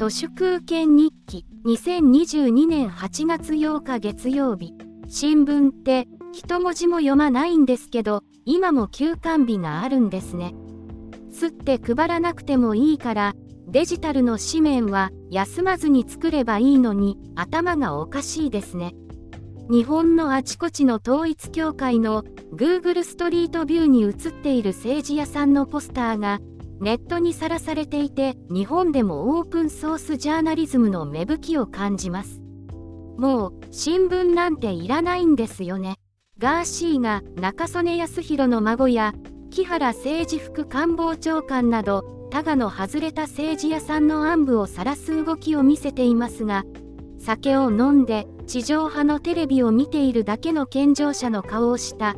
都市空権日記2022年8月8日月曜日。新聞って一文字も読まないんですけど今も休館日があるんですね。すって配らなくてもいいからデジタルの紙面は休まずに作ればいいのに頭がおかしいですね。日本のあちこちの統一教会の Google ストリートビューに映っている政治屋さんのポスターがネットにさらされていて日本でもオープンソースジャーナリズムの芽吹きを感じます。もう新聞なんていらないんですよね。ガーシーが中曽根康弘の孫や木原政治副官房長官など他がの外れた政治屋さんの暗部を晒す動きを見せていますが酒を飲んで地上波のテレビを見ているだけの健常者の顔をした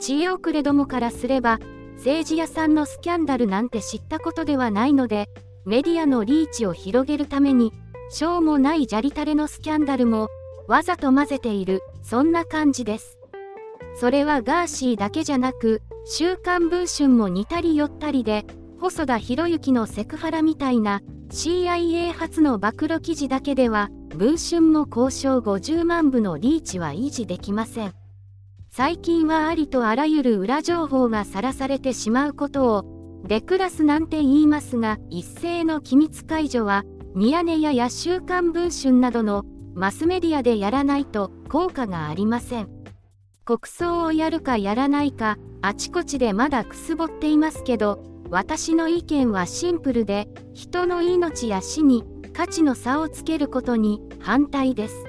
知恵遅れどもからすれば政治屋さんのスキャンダルなんて知ったことではないのでメディアのリーチを広げるためにしょうもないじゃりたれのスキャンダルもわざと混ぜているそんな感じです。それはガーシーだけじゃなく「週刊文春」も似たり寄ったりで細田博之のセクハラみたいな CIA 初の暴露記事だけでは文春も交渉50万部のリーチは維持できません。最近はありとあらゆる裏情報がさらされてしまうことをデクラスなんて言いますが一斉の機密解除はミヤネ屋や週刊文春などのマスメディアでやらないと効果がありません。国葬をやるかやらないかあちこちでまだくすぼっていますけど私の意見はシンプルで人の命や死に価値の差をつけることに反対です。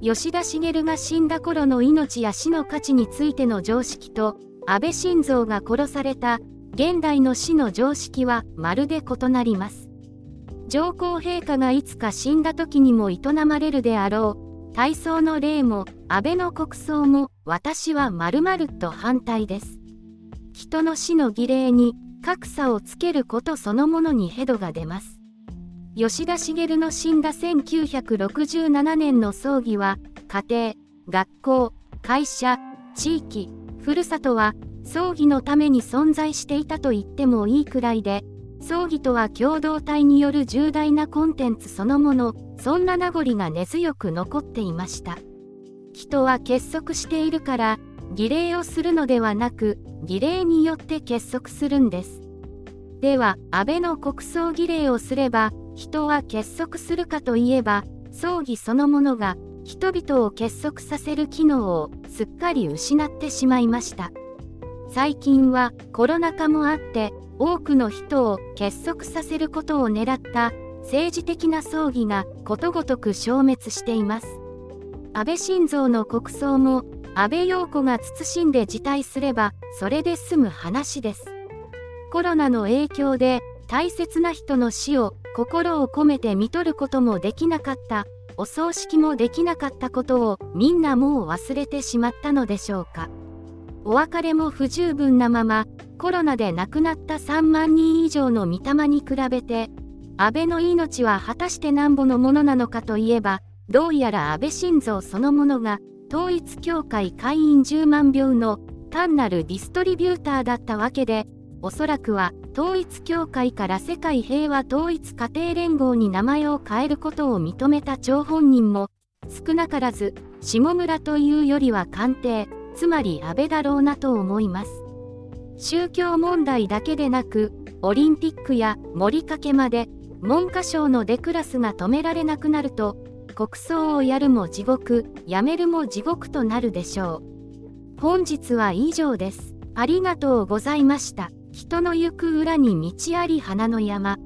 吉田茂が死んだ頃の命や死の価値についての常識と安倍晋三が殺された現代の死の常識はまるで異なります。上皇陛下がいつか死んだ時にも営まれるであろう体操の礼も安倍の国葬も私はまるまると反対です。人の死の儀礼に格差をつけることそのものにヘドが出ます。吉田茂の死んだ1967年の葬儀は家庭学校会社地域ふるさとは葬儀のために存在していたと言ってもいいくらいで葬儀とは共同体による重大なコンテンツそのものそんな名残が根強く残っていました。人は結束しているから儀礼をするのではなく儀礼によって結束するんです。では安倍の国葬儀礼をすれば人は結束するかといえば葬儀そのものが人々を結束させる機能をすっかり失ってしまいました。最近はコロナ禍もあって多くの人を結束させることを狙った政治的な葬儀がことごとく消滅しています。安倍晋三の国葬も安倍陽子が慎んで辞退すればそれで済む話です。コロナの影響で大切な人の死を心を込めて見とることもできなかった。お葬式もできなかったことをみんなもう忘れてしまったのでしょうか。お別れも不十分なままコロナで亡くなった3万人以上の御霊に比べて安倍の命は果たしてなんぼのものなのかといえばどうやら安倍晋三そのものが統一教会会員10万票の単なるディストリビューターだったわけでおそらくは統一教会から世界平和統一家庭連合に名前を変えることを認めた張本人も少なからず下村というよりは官邸つまり安倍だろうなと思います。宗教問題だけでなくオリンピックや盛りかけまで文科省のデクラスが止められなくなると国葬をやるも地獄やめるも地獄となるでしょう。本日は以上です。ありがとうございました。人の行く裏に道あり花の山。